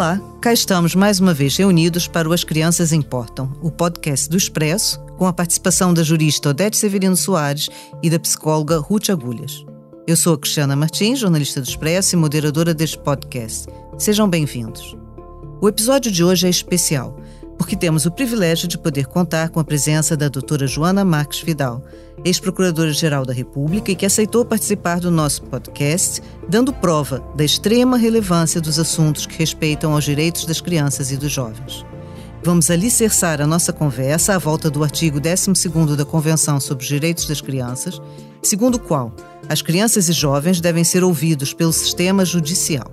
Olá, cá estamos mais uma vez reunidos para o As Crianças Importam, o podcast do Expresso, com a participação da jurista Odete Severino Soares e da psicóloga Ruth Agulhas. Eu sou a Cristiana Martins, jornalista do Expresso e moderadora deste podcast. Sejam bem-vindos. O episódio de hoje é especial, porque temos o privilégio de poder contar com a presença da doutora Joana Marques Vidal, ex-procuradora-geral da República e que aceitou participar do nosso podcast, dando prova da extrema relevância dos assuntos que respeitam aos direitos das crianças e dos jovens. Vamos alicerçar a nossa conversa à volta do artigo 12 da Convenção sobre os Direitos das Crianças, segundo o qual as crianças e jovens devem ser ouvidos pelo sistema judicial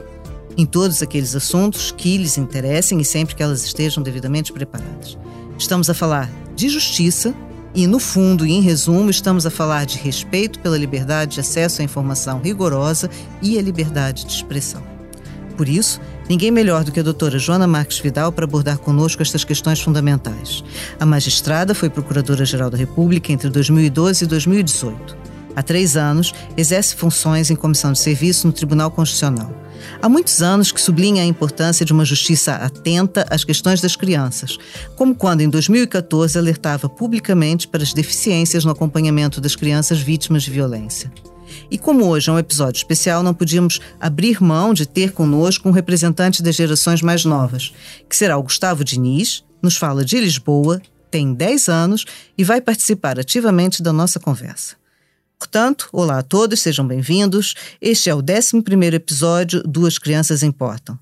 em todos aqueles assuntos que lhes interessem e sempre que elas estejam devidamente preparadas. Estamos a falar de justiça e, no fundo e em resumo, estamos a falar de respeito pela liberdade de acesso à informação rigorosa e a liberdade de expressão. Por isso, ninguém melhor do que a doutora Joana Marques Vidal para abordar conosco estas questões fundamentais. A magistrada foi Procuradora-Geral da República entre 2012 e 2018. Há três anos, exerce funções em comissão de serviço no Tribunal Constitucional. Há muitos anos que sublinha a importância de uma justiça atenta às questões das crianças, como quando, em 2014, alertava publicamente para as deficiências no acompanhamento das crianças vítimas de violência. E como hoje é um episódio especial, não podíamos abrir mão de ter conosco um representante das gerações mais novas, que será o Gustavo Diniz, nos fala de Lisboa, tem 10 anos e vai participar ativamente da nossa conversa. Portanto, olá a todos, sejam bem-vindos. Este é o 11 episódio Duas Crianças Importam.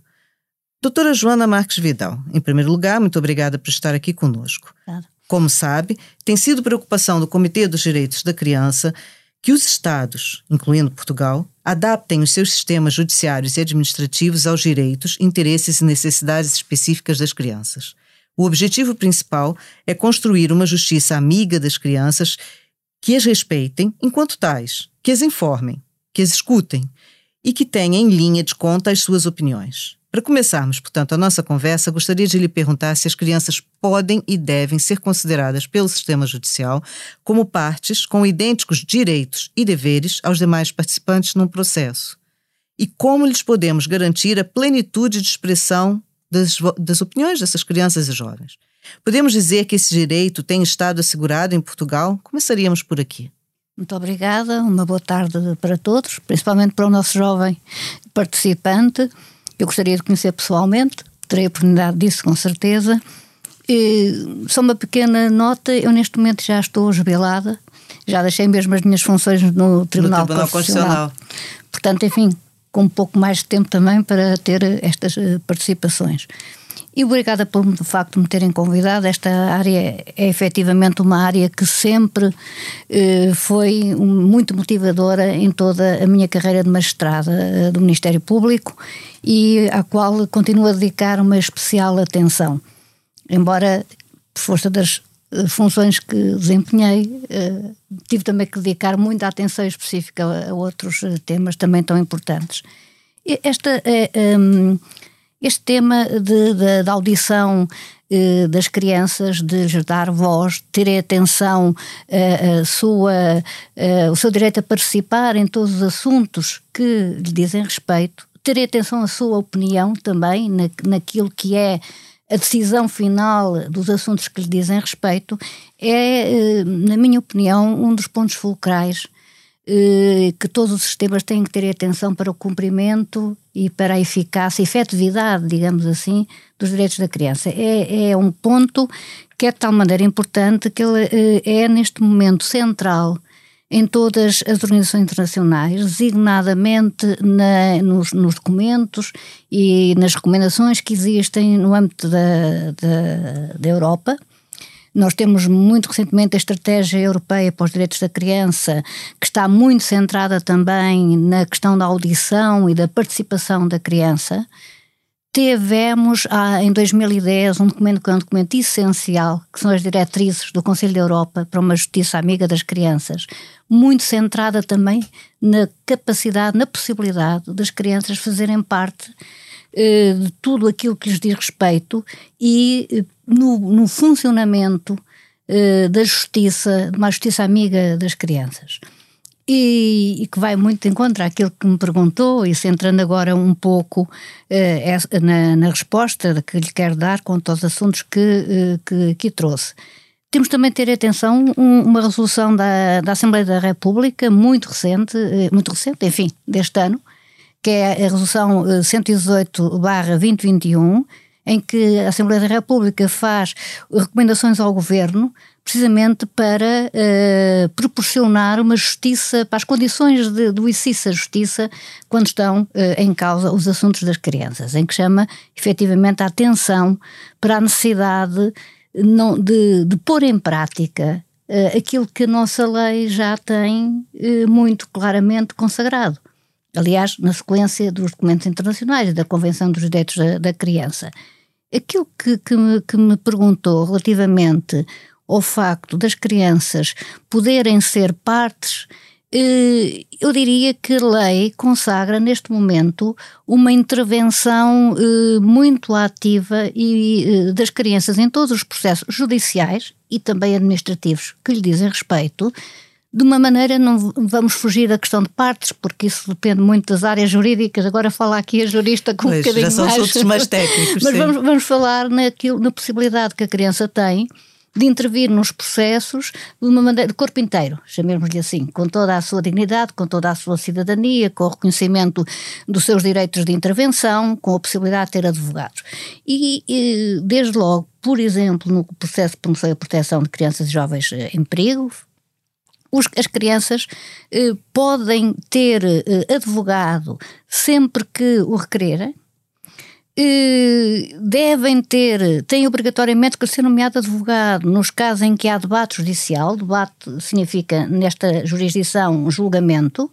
Doutora Joana Marques Vidal, em primeiro lugar, muito obrigada por estar aqui conosco. Claro. Como sabe, tem sido preocupação do Comitê dos Direitos da Criança que os Estados, incluindo Portugal, adaptem os seus sistemas judiciários e administrativos aos direitos, interesses e necessidades específicas das crianças. O objetivo principal é construir uma justiça amiga das crianças que as respeitem enquanto tais, que as informem, que as escutem e que tenham em linha de conta as suas opiniões. Para começarmos, portanto, a nossa conversa, gostaria de lhe perguntar se as crianças podem e devem ser consideradas pelo sistema judicial como partes com idênticos direitos e deveres aos demais participantes num processo. E como lhes podemos garantir a plenitude de expressão das, das opiniões dessas crianças e jovens. Podemos dizer que esse direito tem estado assegurado em Portugal? Começaríamos por aqui. Muito obrigada, uma boa tarde para todos, principalmente para o nosso jovem participante. Eu gostaria de conhecer pessoalmente, terei a oportunidade disso com certeza. E, só uma pequena nota, eu neste momento já estou jubilada, já deixei mesmo as minhas funções no Tribunal, no Tribunal Constitucional. Constitucional. Portanto, enfim, com um pouco mais de tempo também para ter estas eh, participações. E obrigada facto de me terem convidado. Esta área é efetivamente uma área que sempre eh, foi muito motivadora em toda a minha carreira de magistrada eh, do Ministério Público e à qual continuo a dedicar uma especial atenção. Embora, por força das eh, funções que desempenhei, eh, tive também que dedicar muita atenção específica a, a outros eh, temas também tão importantes. Esta é. Um, este tema da audição eh, das crianças, de lhes dar voz, terem atenção eh, a sua, eh, o seu direito a participar em todos os assuntos que lhe dizem respeito, terem atenção à sua opinião também, na, naquilo que é a decisão final dos assuntos que lhe dizem respeito, é, na minha opinião, um dos pontos fulcrais eh, que todos os sistemas têm que ter atenção para o cumprimento e para a eficácia, efetividade, digamos assim, dos direitos da criança. É, é um ponto que é de tal maneira importante que ele eh, é, neste momento, central em todas as organizações internacionais, designadamente na, nos, nos, documentos e nas recomendações que existem no âmbito da, da, da Europa nós temos muito recentemente a Estratégia Europeia para os Direitos da Criança, que está muito centrada também na questão da audição e da participação da criança. Tivemos ah, em 2010 um documento que é um documento essencial, que são as diretrizes do Conselho da Europa para uma justiça amiga das crianças, muito centrada também na capacidade, na possibilidade das crianças fazerem parte de tudo aquilo que lhes diz respeito e eh, no, no funcionamento uh, da justiça, de uma justiça amiga das crianças. e, e, que vai muito em contra aquilo que me perguntou, e centrando agora um pouco eh, na, na, resposta que lhe quero dar quanto aos assuntos que, eh, que aqui trouxe. Temos também de ter atenção um, uma resolução da, da Assembleia da República muito recente, eh, muito recente, enfim, deste ano, que é a resolução 118/2021, eh, em que a Assembleia da República faz recomendações ao Governo precisamente para uh, proporcionar uma justiça, para as condições de, do exercício da justiça quando estão uh, em causa os assuntos das crianças, em que chama efetivamente a atenção para a necessidade não, de, de pôr em prática uh, aquilo que a nossa lei já tem muito claramente consagrado. Aliás, na sequência dos documentos internacionais da Convenção dos Direitos da, da Criança. Aquilo que, que, me, que me perguntou relativamente ao facto das crianças poderem ser partes, eh, eu diria que a lei consagra neste momento uma intervenção eh, muito ativa e, eh, das crianças em todos os processos judiciais e também administrativos que lhe dizem respeito. De uma maneira, não vamos fugir da questão de partes, porque isso depende muito das áreas jurídicas. Agora fala aqui a jurista com pois, um bocadinho já são mais. assuntos mais técnicos. Mas vamos, vamos, falar naquilo, na possibilidade que a criança tem de intervir nos processos de uma maneira de corpo inteiro, chamemos-lhe assim, com toda a sua dignidade, com toda a sua cidadania, com o reconhecimento dos seus direitos de intervenção, com a possibilidade de ter advogados. E, e desde logo, por exemplo, no processo de promoção e proteção de crianças e jovens eh, em perigo, os, as crianças eh, podem ter eh, advogado sempre que o requererem, eh, devem ter, têm obrigatoriamente que ser nomeado advogado nos casos em que há debate judicial, debate significa nesta jurisdição julgamento,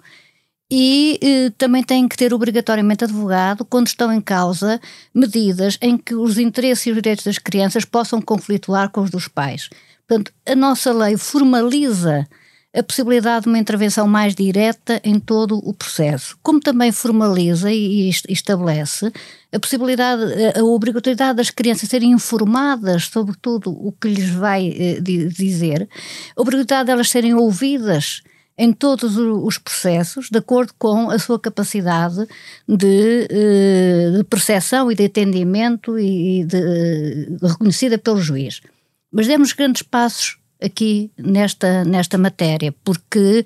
e eh, também têm que ter obrigatoriamente advogado quando estão em causa medidas em que os interesses e os direitos das crianças possam conflituar com os dos pais. Portanto, a nossa lei formaliza a possibilidade de uma intervenção mais direta em todo o processo, como também formaliza e estabelece a possibilidade, a obrigatoriedade das crianças serem informadas sobre tudo o que lhes vai eh, dizer, a obrigatoriedade delas serem ouvidas em todos os processos, de acordo com a sua capacidade de, eh, de percepção e de entendimento e de, reconhecida pelo juiz. Mas demos grandes passos aqui nesta, nesta matéria, porque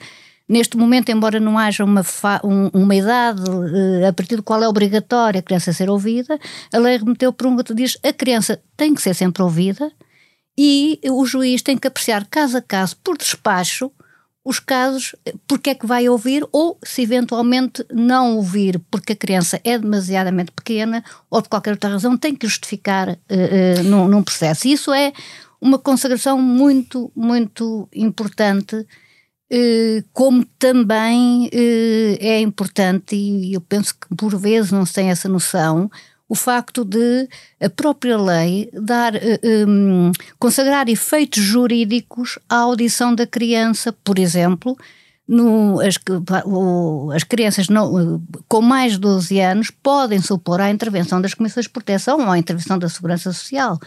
neste momento, embora não haja uma, um, uma idade uh, a partir do qual é obrigatória a criança ser ouvida, a lei remeteu por um que diz a criança tem que ser sempre ouvida e o juiz tem que apreciar caso a caso, por despacho, os casos, porque é que vai ouvir ou se eventualmente não ouvir porque a criança é demasiadamente pequena ou de qualquer outra razão tem que justificar uh, uh, num, num processo. Isso é uma consagração muito, muito importante, eh, como também eh, é importante, e eu penso que por vezes não se tem essa noção, o facto de a própria lei dar, eh, um, consagrar efeitos jurídicos à audição da criança, por exemplo, no, as, as, crianças não, com mais de 12 anos podem supor à intervenção das comissões de proteção ou à intervenção da segurança social.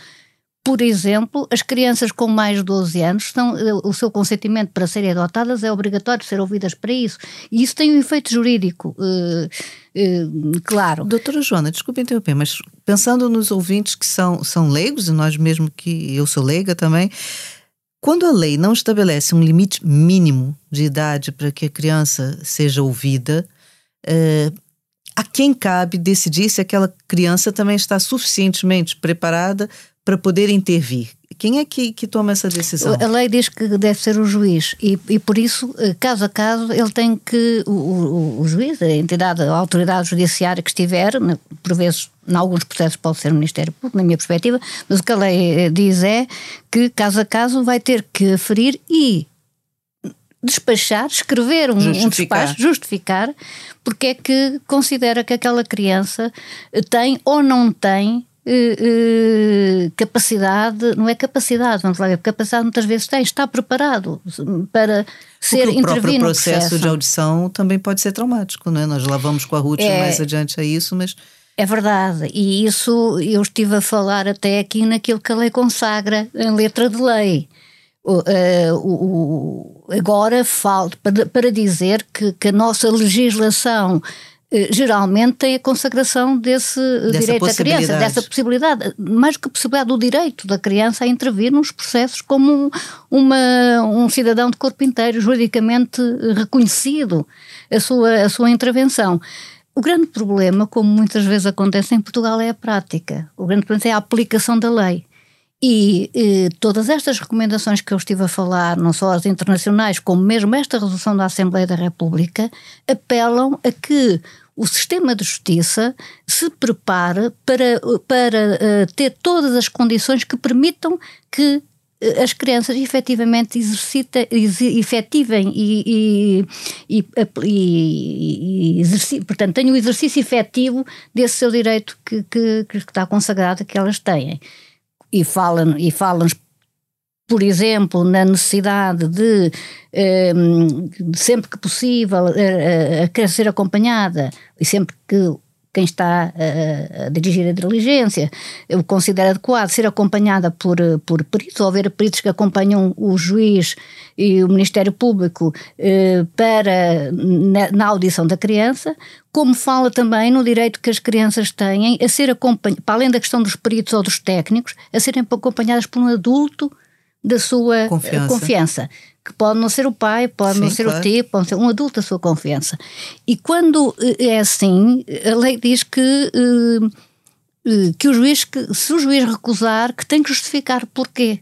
Por exemplo, as crianças com mais de 12 anos, estão, o seu consentimento para serem adotadas é obrigatório ser ouvidas para isso. E isso tem um efeito jurídico, uh, uh, claro. Doutora Joana, desculpe interromper, mas pensando nos ouvintes que são, são leigos, e nós mesmo que eu sou leiga também, quando a lei não estabelece um limite mínimo de idade para que a criança seja ouvida, a quem cabe decidir se aquela criança também está suficientemente preparada para poder intervir? Quem é que, que toma essa decisão? A lei diz que deve ser o juiz e, e por isso, eh, caso a caso, ele tem que, o, o, o juiz, a entidade, a autoridade judiciária que estiver, por vezes, em alguns processos pode ser o Ministério Público, na minha perspectiva, mas o que a lei eh, diz é que, caso a caso, vai ter que aferir e despachar, escrever um, justificar. um despacho, justificar porque é que considera que aquela criança tem ou não tem Uh, capacidade, não é capacidade, vamos lá ver, capacidade muitas vezes tem, está preparado para ser Porque o próprio processo, processo de audição também pode ser traumático, não é? Nós lá vamos com a Ruth é, mais adiante a isso, mas é verdade, e isso eu estive a falar até aqui naquilo que a lei consagra em letra de lei. Uh, uh, agora falo para, para dizer que, que, a nossa legislação geralmente tem a consagração desse dessa direito da criança, dessa possibilidade, mais que a possibilidade do direito da criança a intervir nos processos como uma, um cidadão de corpo inteiro, juridicamente reconhecido a sua, a sua intervenção. O grande problema, como muitas vezes acontece em Portugal, é a prática. O grande problema é a aplicação da lei. E eh, todas estas recomendações que eu estive a falar, não só as internacionais, como mesmo esta resolução da Assembleia da República, apelam a que o sistema de justiça se prepare para, para uh, ter todas as condições que permitam que eh, as crianças efetivamente exercita, ex, efetivem e, e, e, e portanto, tenham o exercício efetivo desse seu direito que, que, que está consagrado que elas têm e falam e falam por exemplo, na necessidade de, ehm, sempre que possível, a, a, a ser acompanhada e sempre que quem está a, a, dirigir a diligência. Eu considero adequado ser acompanhada por, por peritos, ou haver peritos que acompanham o juiz e o Ministério Público eh, para, na, na, audição da criança, como fala também no direito que as crianças têm a ser acompanhadas, para além da questão dos peritos ou dos técnicos, a serem acompanhadas por um adulto da sua confiança. confiança que pode não ser o pai, pode Sim, não ser claro. o tio, pode ser um adulto da sua confiança. E quando eh, é assim, a lei diz que, eh, eh, que o juiz, que, se o juiz recusar, que tem que justificar porquê.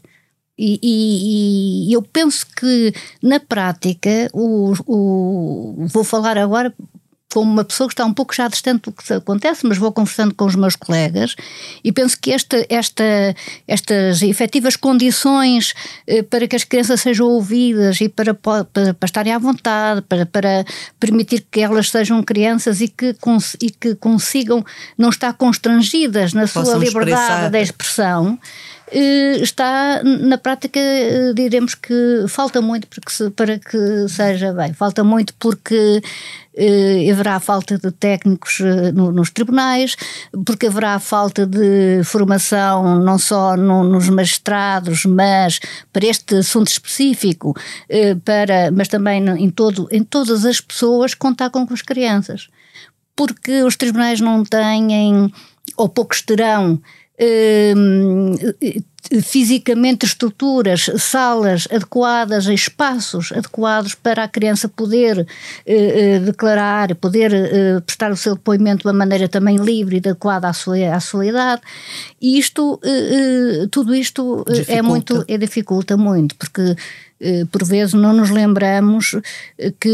E, e, e eu penso que na prática, o, o, vou falar agora como uma pessoa que está um pouco já distante do que acontece, mas vou conversando com os meus colegas e penso que esta, esta, estas efetivas condições eh, para que as crianças sejam ouvidas e para, para, para estarem à vontade, para, para permitir que elas sejam crianças e que, e que consigam não estar constrangidas na sua liberdade expressar. de expressão, eh, está na prática, eh, diremos que falta muito para que, se, para que seja bem. Falta muito porque haverá falta de técnicos eh, no, nos tribunais, porque haverá falta de formação não só no, nos magistrados, mas para este assunto específico, eh, para, mas também em, todo, em todas as pessoas que contam com as crianças. Porque os tribunais não têm, ou poucos terão, fisicamente estruturas, salas adequadas, espaços adequados para a criança poder eh, eh, declarar, poder eh, prestar o seu depoimento de uma maneira também livre e adequada à sua, à sua idade. E isto, eh, eh, tudo isto dificulta. é muito, é dificulta muito, porque eh, por vezes não nos lembramos eh, que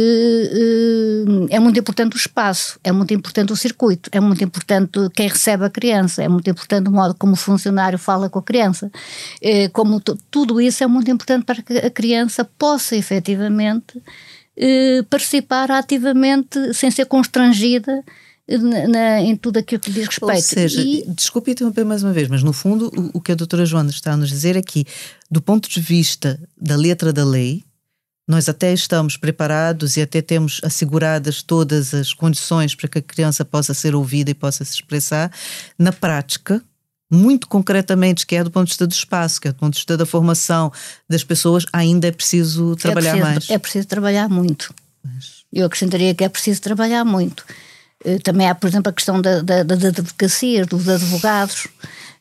eh, é muito importante o espaço, é muito importante o circuito, é muito importante quem recebe a criança, é muito importante o modo como o funcionário fala com a criança. Como tudo isso é muito importante para que a criança possa efetivamente participar ativamente sem ser constrangida na, em tudo aquilo que diz respeito. Ou seja, e... desculpe interromper mais uma vez, mas no fundo o, o, que a doutora Joana está a nos dizer é que, do ponto de vista da letra da lei, nós até estamos preparados e até temos asseguradas todas as condições para que a criança possa ser ouvida e possa se expressar. Na prática, muito concretamente, que é do ponto de vista do espaço, que é do ponto de vista da formação das pessoas, ainda é preciso trabalhar é preciso, mais. É preciso trabalhar muito. Mas... Eu acrescentaria que é preciso trabalhar muito. Eh, também há, por exemplo, a questão da, da, das advocacias, dos advogados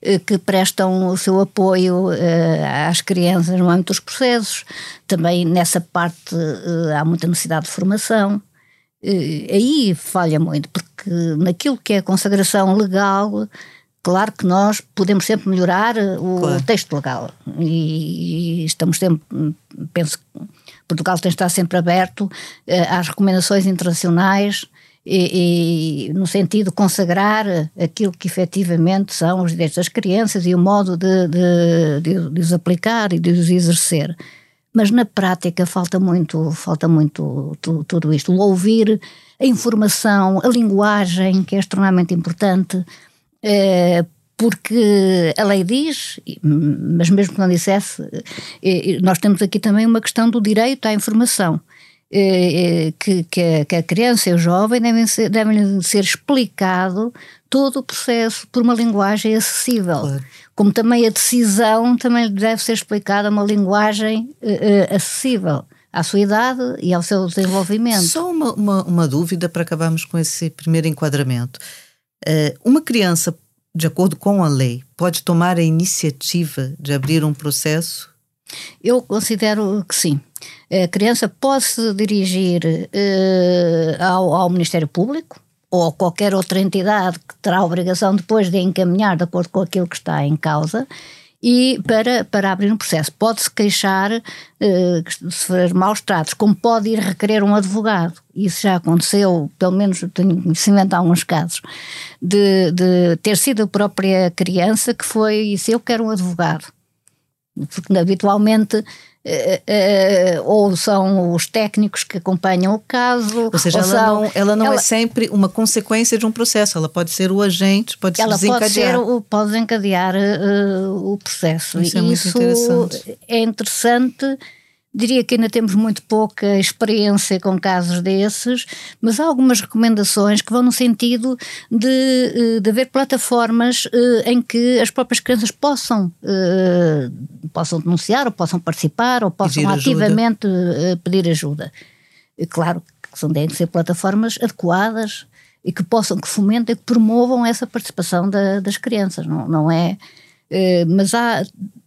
eh, que prestam o seu apoio eh, às crianças no âmbito dos processos. Também nessa parte há muita necessidade de formação. Aí falha muito, porque naquilo que é a consagração legal, claro que nós podemos sempre melhorar o claro. texto legal. E, estamos sempre, penso que Portugal tem de estar sempre aberto às recomendações internacionais e, e, no sentido de consagrar aquilo que efetivamente são os direitos das crianças e o modo de, de, de, de os aplicar e de os exercer. Mas na prática falta muito, falta muito tudo, tudo isto. O ouvir, a informação, a linguagem, que é extremamente importante, é, porque a lei diz, mas mesmo que não dissesse, nós temos aqui também uma questão do direito à informação. Eh, que, que, a, que, a, criança e o jovem devem ser, devem ser explicado todo o processo por uma linguagem acessível. Claro. Como também a decisão também deve ser explicada uma linguagem uh, acessível à sua idade e ao seu desenvolvimento. Só uma, uma, uma dúvida para acabarmos com esse primeiro enquadramento. Uh, uma criança, de acordo com a lei, pode tomar a iniciativa de abrir um processo? Eu considero que sim. A criança pode se dirigir uh, ao, ao Ministério Público ou a qualquer outra entidade que terá a obrigação depois de encaminhar de acordo com aquilo que está em causa e para, para abrir um processo. Pode-se queixar uh, de sofrer maus tratos, como pode ir requerer um advogado. Isso já aconteceu, pelo menos tenho conhecimento de alguns casos, de, de ter sido a própria criança que foi, se eu quero um advogado. Porque habitualmente Uh, uh, ou são os técnicos que acompanham o caso. Ou seja, ou ela, são, não, ela não é ela, é sempre uma consequência de um processo, ela pode ser o agente, pode ela desencadear. Pode, ser o, pode desencadear uh, o processo. Isso é muito Isso interessante. É interessante Diria que ainda temos muito pouca experiência com casos desses, mas há algumas recomendações que vão no sentido de, eh, de haver plataformas eh, em que as próprias crianças possam, eh, possam denunciar, ou possam participar, ou possam pedir ativamente ajuda. pedir ajuda. Claro que são, devem ser plataformas adequadas e que possam, que fomentem, que promovam essa participação da, das crianças, não, não é? Mas há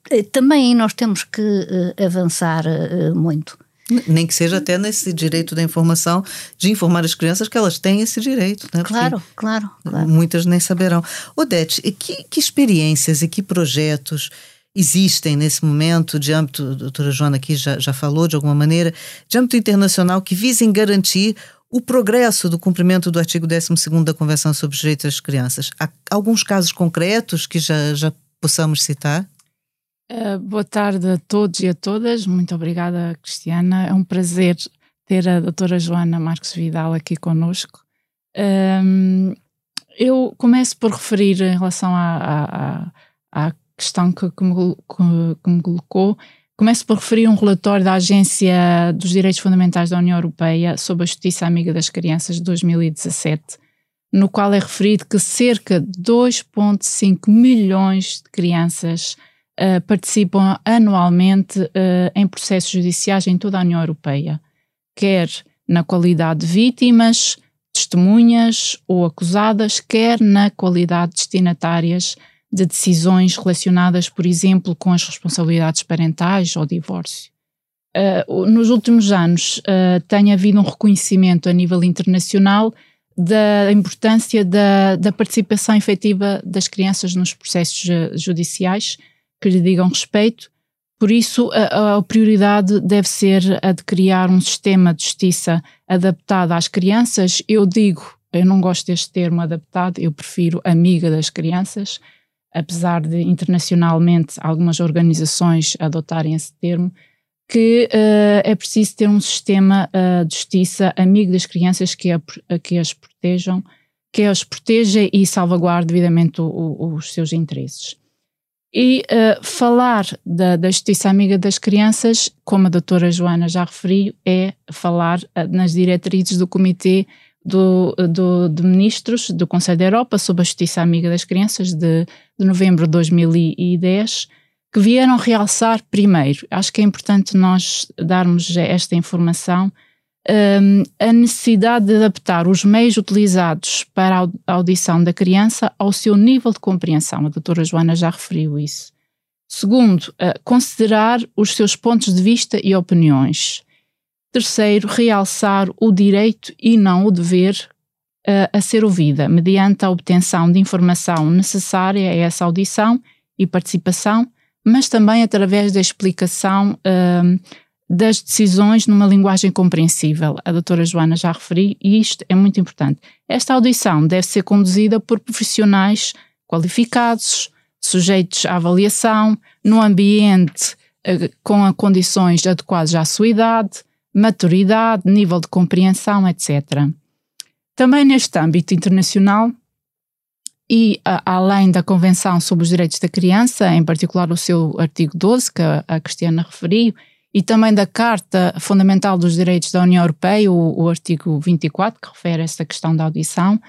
eh, também nós temos que uh, avançar muito. Nem que seja até nesse direito da informação, de informar as crianças que elas têm esse direito. Né? Claro, claro, claro, Muitas nem saberão. Odete, que, que experiências e que projetos existem nesse momento, de âmbito, a doutora Joana aqui já, já falou de alguma maneira, de âmbito internacional, que visem garantir o progresso do cumprimento do artigo 12 da Convenção sobre os Direitos das Crianças. Há alguns casos concretos que já, já possamos citar? Uh, boa tarde a todos e a todas. Muito obrigada, Cristiana. É um prazer ter a doutora Joana Marques Vidal aqui conosco. Um, eu começo por referir em relação à, à, à questão que, que, me, que, me, colocou, começo por referir um relatório da Agência dos Direitos Fundamentais da União Europeia sobre a Justiça Amiga das Crianças de 2017, no qual é referido que cerca de 2,5 milhões de crianças uh, participam anualmente uh, em processos judiciais em toda a União Europeia, quer na qualidade de vítimas, testemunhas ou acusadas, quer na qualidade de destinatárias de decisões relacionadas, por exemplo, com as responsabilidades parentais ou divórcio. Uh, nos últimos anos uh, tem havido um reconhecimento a nível internacional da importância da, da participação efetiva das crianças nos processos judiciais, que lhe digam respeito. Por isso, a, a, prioridade deve ser a de criar um sistema de justiça adaptado às crianças. Eu digo, eu não gosto deste termo adaptado, eu prefiro amiga das crianças, apesar de internacionalmente algumas organizações adotarem esse termo, que uh, é preciso ter um sistema uh, de justiça amigo das crianças que, a, que as protejam, que as proteja e salvaguarde devidamente o, o, os seus interesses. E uh, falar da, da, Justiça Amiga das Crianças, como a doutora Joana já referiu, é falar nas diretrizes do Comitê do, do, de Ministros do Conselho da Europa sobre a Justiça Amiga das Crianças de, de novembro de 2010, que vieram realçar primeiro, acho que é importante nós darmos esta informação, um, a necessidade de adaptar os meios utilizados para a audição da criança ao seu nível de compreensão. A doutora Joana já referiu isso. Segundo, uh, considerar os seus pontos de vista e opiniões. Terceiro, realçar o direito e não o dever uh, a ser ouvida, mediante a obtenção de informação necessária a essa audição e participação, mas também através da explicação uh, das decisões numa linguagem compreensível. A doutora Joana já referi e isto é muito importante. Esta audição deve ser conduzida por profissionais qualificados, sujeitos à avaliação, no ambiente eh, com condições adequadas à sua idade, maturidade, nível de compreensão, etc. Também neste âmbito internacional, e a, além da Convenção sobre os Direitos da Criança, em particular o seu artigo 12, que a, a Cristiana referiu, e também da Carta Fundamental dos Direitos da União Europeia, o, o artigo 24, que refere a esta questão da audição,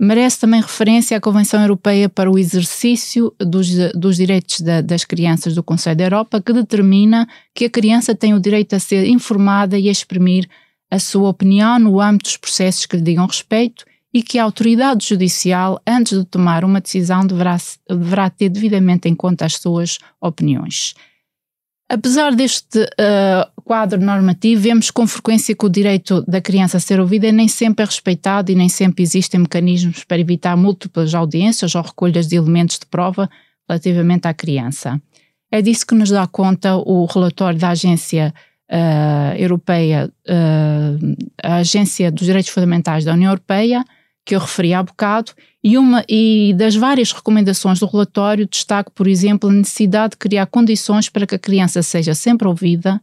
merece também referência à Convenção Europeia para o Exercício dos, dos Direitos da, das Crianças do Conselho da Europa, que determina que a criança tem o direito a ser informada e a exprimir a sua opinião no âmbito dos processos que lhe digam respeito e que a autoridade judicial, antes de tomar uma decisão, deverá, deverá ter devidamente em conta as suas opiniões. Apesar deste uh, quadro normativo, vemos com frequência que o direito da criança a ser ouvida nem sempre é respeitado e nem sempre existem mecanismos para evitar múltiplas audiências ou recolhas de elementos de prova relativamente à criança. É disso que nos dá conta o relatório da Agência uh, Europeia, uh, a Agência dos Direitos Fundamentais da União Europeia, que eu referi há bocado, e, uma, e das várias recomendações do relatório, destaco, por exemplo, a necessidade de criar condições para que a criança seja sempre ouvida,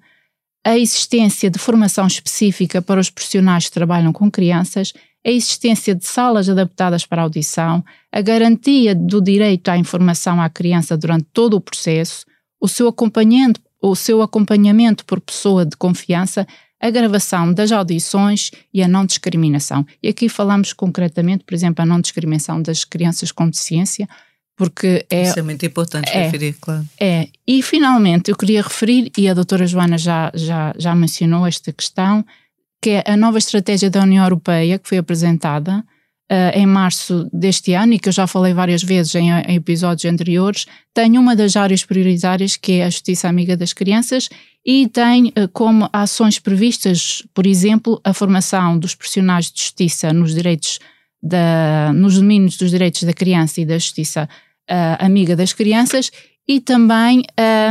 a existência de formação específica para os profissionais que trabalham com crianças, a existência de salas adaptadas para audição, a garantia do direito à informação à criança durante todo o processo, o seu acompanhamento, o seu acompanhamento por pessoa de confiança a gravação das audições e a não discriminação. E aqui falamos concretamente, por exemplo, a não discriminação das crianças com deficiência, porque é. Isso é muito importante é, referir, claro. É. E finalmente eu queria referir, e a doutora Joana já, já, já mencionou esta questão, que é a nova estratégia da União Europeia que foi apresentada uh, em março deste ano e que eu já falei várias vezes em, em, episódios anteriores, tem uma das áreas prioritárias que é a justiça amiga das crianças e tem uh, como ações previstas, por exemplo, a formação dos profissionais de justiça nos direitos da, nos domínios dos direitos da criança e da justiça uh, amiga das crianças e também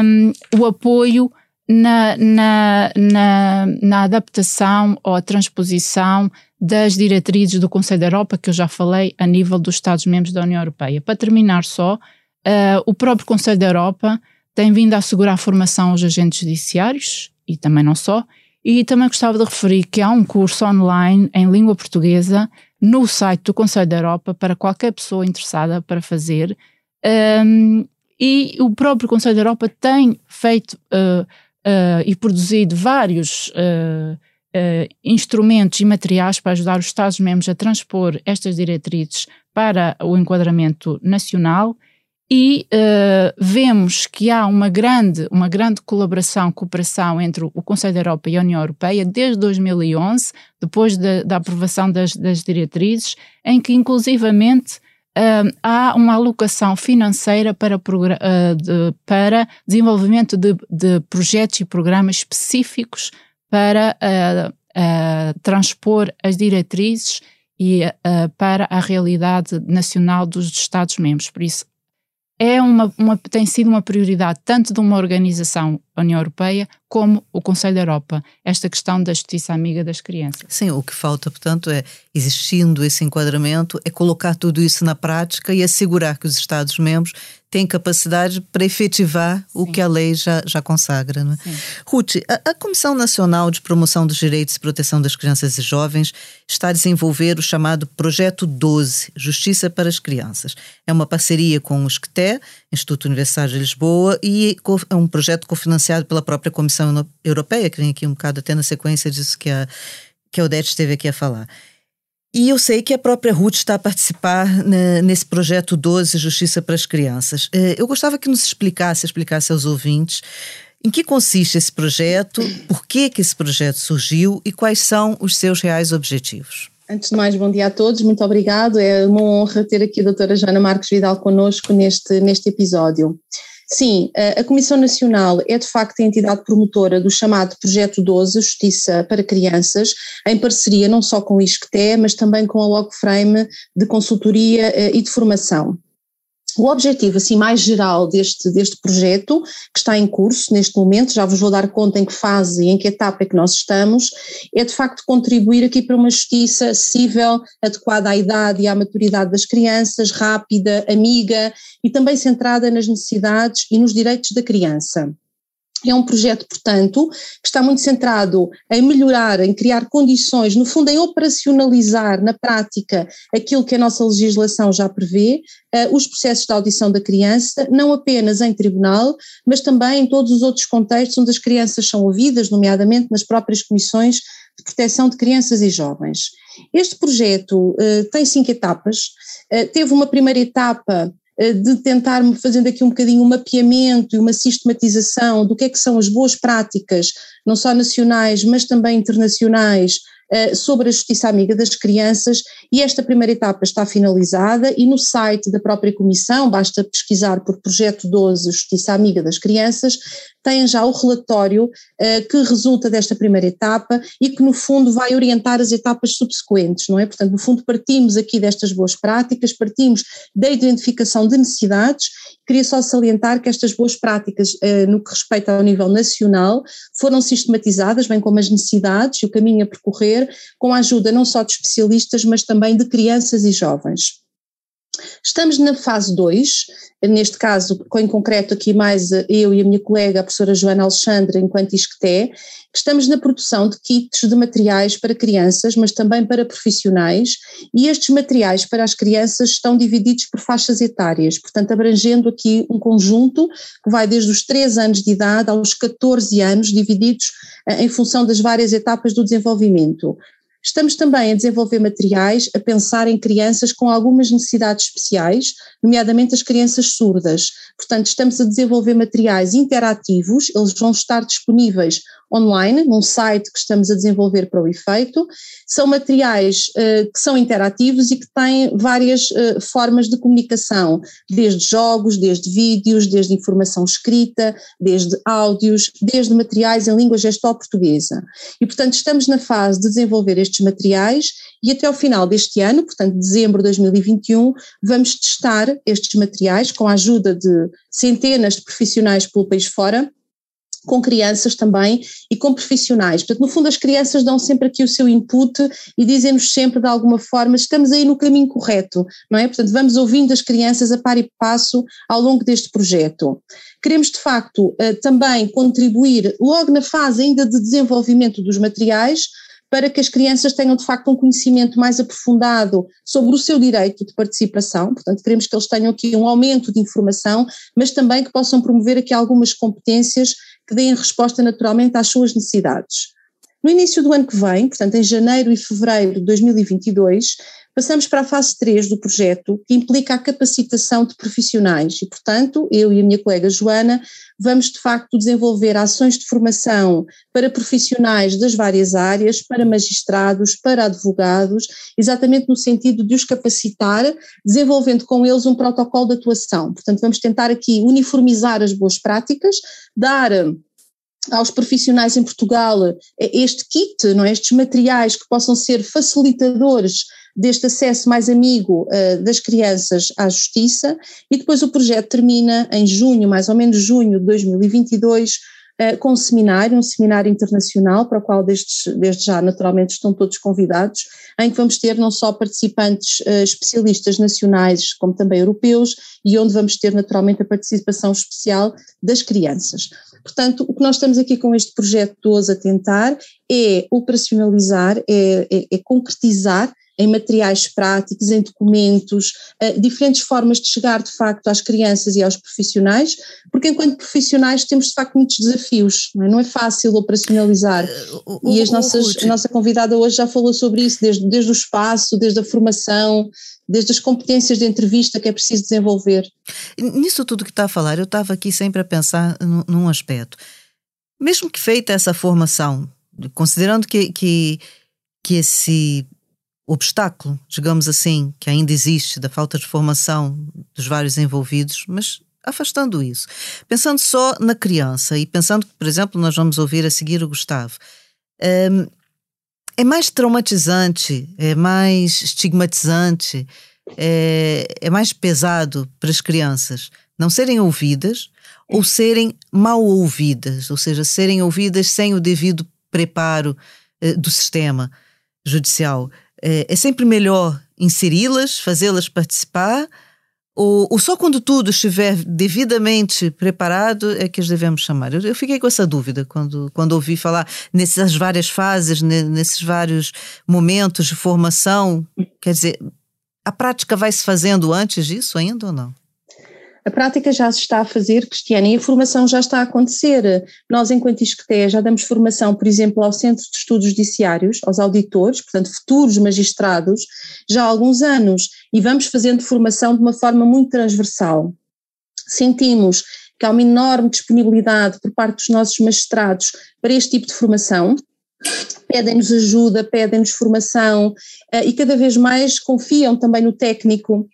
um, o apoio na, na, na, na, adaptação ou transposição das diretrizes do Conselho da Europa, que eu já falei, a nível dos Estados-membros da União Europeia. Para terminar só, uh, o próprio Conselho da Europa tem vindo a assegurar a formação aos agentes judiciários, e também não só, e também gostava de referir que há um curso online em língua portuguesa no site do Conselho da Europa para qualquer pessoa interessada para fazer. Um, e o próprio Conselho da Europa tem feito uh, uh, e produzido vários uh, instrumentos e materiais para ajudar os Estados-membros a transpor estas diretrizes para o enquadramento nacional e uh, vemos que há uma grande, uma grande colaboração, cooperação entre o Conselho da Europa e a União Europeia desde 2011, depois de, da aprovação das, das, diretrizes, em que inclusivamente uh, há uma alocação financeira para, uh, de, para desenvolvimento de, de projetos e programas específicos para transpor as diretrizes e para a realidade nacional dos Estados-membros. Por isso, é uma, uma, tem sido uma prioridade tanto de uma organização, União Europeia, como o Conselho da Europa, esta questão da justiça amiga das crianças. Sim, o que falta, portanto, é, existindo esse enquadramento, é colocar tudo isso na prática e assegurar que os Estados-membros têm capacidade para efetivar Sim. o que a lei já, já consagra. Não é? Ruth, a, a, Comissão Nacional de Promoção dos Direitos e Proteção das Crianças e Jovens está a desenvolver o chamado Projeto 12, Justiça para as Crianças. É uma parceria com o SCTE, Instituto Universitário de Lisboa, e é um projeto cofinanciado pela própria Comissão Europeia, que vem aqui um bocado até na sequência disso que a, que a Odete esteve aqui a falar. E eu sei que a própria Ruth está a participar né, nesse projeto 12 Justiça para as Crianças. Eh, eu gostava que nos explicasse, explicasse aos ouvintes em que consiste esse projeto, por que, que esse projeto surgiu e quais são os seus reais objetivos. Antes de mais, bom dia a todos, muito obrigado. É uma honra ter aqui a doutora Joana Marques Vidal connosco neste, neste episódio. Sim, a Comissão Nacional é de facto a entidade promotora do chamado Projeto 12, Justiça para Crianças, em parceria não só com o ISCTE, mas também com a Logframe de consultoria eh, e de formação. O objetivo assim mais geral deste, deste projeto, que está em curso neste momento, já vos vou dar conta em que fase e em que etapa é que nós estamos, é de facto contribuir aqui para uma justiça acessível, adequada à idade e à maturidade das crianças, rápida, amiga e também centrada nas necessidades e nos direitos da criança. É um projeto, portanto, que está muito centrado em melhorar, em criar condições, no fundo, em operacionalizar na prática aquilo que a nossa legislação já prevê, uh, os processos de audição da criança, não apenas em tribunal, mas também em todos os outros contextos onde as crianças são ouvidas, nomeadamente nas próprias comissões de proteção de crianças e jovens. Este projeto uh, tem cinco etapas. Uh, teve uma primeira etapa eh, de tentar fazendo aqui um bocadinho um mapeamento e uma sistematização do que é que são as boas práticas, não só nacionais, mas também internacionais, eh, sobre a Justiça Amiga das Crianças. E esta primeira etapa está finalizada e no site da própria Comissão, basta pesquisar por Projeto 12 Justiça Amiga das Crianças, tem já o relatório uh, que resulta desta primeira etapa e que no fundo vai orientar as etapas subsequentes, não é? Portanto, no fundo partimos aqui destas boas práticas, partimos da identificação de necessidades Queria só salientar que estas boas práticas, eh, no que respeita ao nível nacional, foram sistematizadas, bem como as necessidades e o caminho a percorrer, com a ajuda não só de especialistas, mas também de crianças e jovens. Estamos na fase 2, neste caso, em concreto aqui mais eu e a minha colega, a professora Joana Alexandre, enquanto ISCTE, estamos na produção de kits de materiais para crianças, mas também para profissionais, e estes materiais para as crianças estão divididos por faixas etárias, portanto abrangendo aqui um conjunto que vai desde os 3 anos de idade aos 14 anos, divididos eh, em função das várias etapas do desenvolvimento. Estamos também a desenvolver materiais a pensar em crianças com algumas necessidades especiais, nomeadamente as crianças surdas. Portanto, estamos a desenvolver materiais interativos, eles vão estar disponíveis online, num site que estamos a desenvolver para o efeito. São materiais uh, que são interativos e que têm várias uh, formas de comunicação, desde jogos, desde vídeos, desde informação escrita, desde áudios, desde materiais em língua gestual portuguesa. E, portanto, estamos na fase de desenvolver estes materiais e até ao final deste ano, portanto, dezembro de 2021, vamos testar estes materiais com a ajuda de centenas de profissionais pelo país fora com crianças também e com profissionais. Portanto, no fundo, as crianças dão sempre aqui o seu input e dizem-nos sempre de alguma forma: estamos aí no caminho correto, não é? Portanto, vamos ouvindo as crianças a par e passo ao longo deste projeto. Queremos, de facto, eh, também contribuir logo na fase ainda de desenvolvimento dos materiais para que as crianças tenham de facto um conhecimento mais aprofundado sobre o seu direito de participação, portanto queremos que eles tenham aqui um aumento de informação, mas também que possam promover aqui algumas competências que deem resposta naturalmente às suas necessidades. No início do ano que vem, portanto em janeiro e fevereiro de 2022, passamos para a fase 3 do projeto, que implica a capacitação de profissionais e, portanto, eu e a minha colega Joana vamos de facto desenvolver ações de formação para profissionais das várias áreas, para magistrados, para advogados, exatamente no sentido de os capacitar, desenvolvendo com eles um protocolo de atuação. Portanto, vamos tentar aqui uniformizar as boas práticas, dar aos profissionais em Portugal este kit, não é? estes materiais que possam ser facilitadores deste acesso mais amigo uh, das crianças à justiça e depois o projeto termina em junho, mais ou menos junho de 2022, uh, com um seminário, um seminário internacional para o qual desde, desde já naturalmente estão todos convidados, em que vamos ter não só participantes uh, especialistas nacionais como também europeus e onde vamos ter naturalmente a participação especial das crianças. Portanto, o que nós estamos aqui com este projeto 12 a tentar é operacionalizar, é, é, é concretizar em materiais práticos, em documentos, uh, diferentes formas de chegar de facto às crianças e aos profissionais, porque enquanto profissionais temos de facto muitos desafios, não é, não é fácil operacionalizar. Uh, e as nossas, a nossa convidada hoje já falou sobre isso, desde, desde o espaço, desde a formação, desde as competências de entrevista que é preciso desenvolver. Nisso tudo que está a falar, eu estava aqui sempre a pensar num, num aspecto. Mesmo que feita essa formação, considerando que, que, que esse obstáculo, digamos assim, que ainda existe da falta de formação dos vários envolvidos, mas afastando isso. Pensando só na criança e pensando que, por exemplo, nós vamos ouvir a seguir o Gustavo, é, é mais traumatizante, é mais estigmatizante, é, é mais pesado para as crianças não serem ouvidas ou serem mal ouvidas, ou seja, serem ouvidas sem o devido preparo eh, do sistema judicial. É, é sempre melhor inseri-las, fazê-las participar, ou, ou, só quando tudo estiver devidamente preparado é que os devemos chamar? Eu, eu, fiquei com essa dúvida quando, quando ouvi falar nessas várias fases, nesses vários momentos de formação. Quer dizer, a prática vai se fazendo antes disso ainda ou não? A prática já se está a fazer, Cristiana, e a formação já está a acontecer. Nós, enquanto ISCTE, já damos formação, por exemplo, ao Centro de Estudos Judiciários, aos auditores, portanto, futuros magistrados, já há alguns anos, e vamos fazendo formação de uma forma muito transversal. Sentimos que há uma enorme disponibilidade por parte dos nossos magistrados para este tipo de formação, pedem-nos ajuda, pedem-nos formação eh, e cada vez mais confiam também no técnico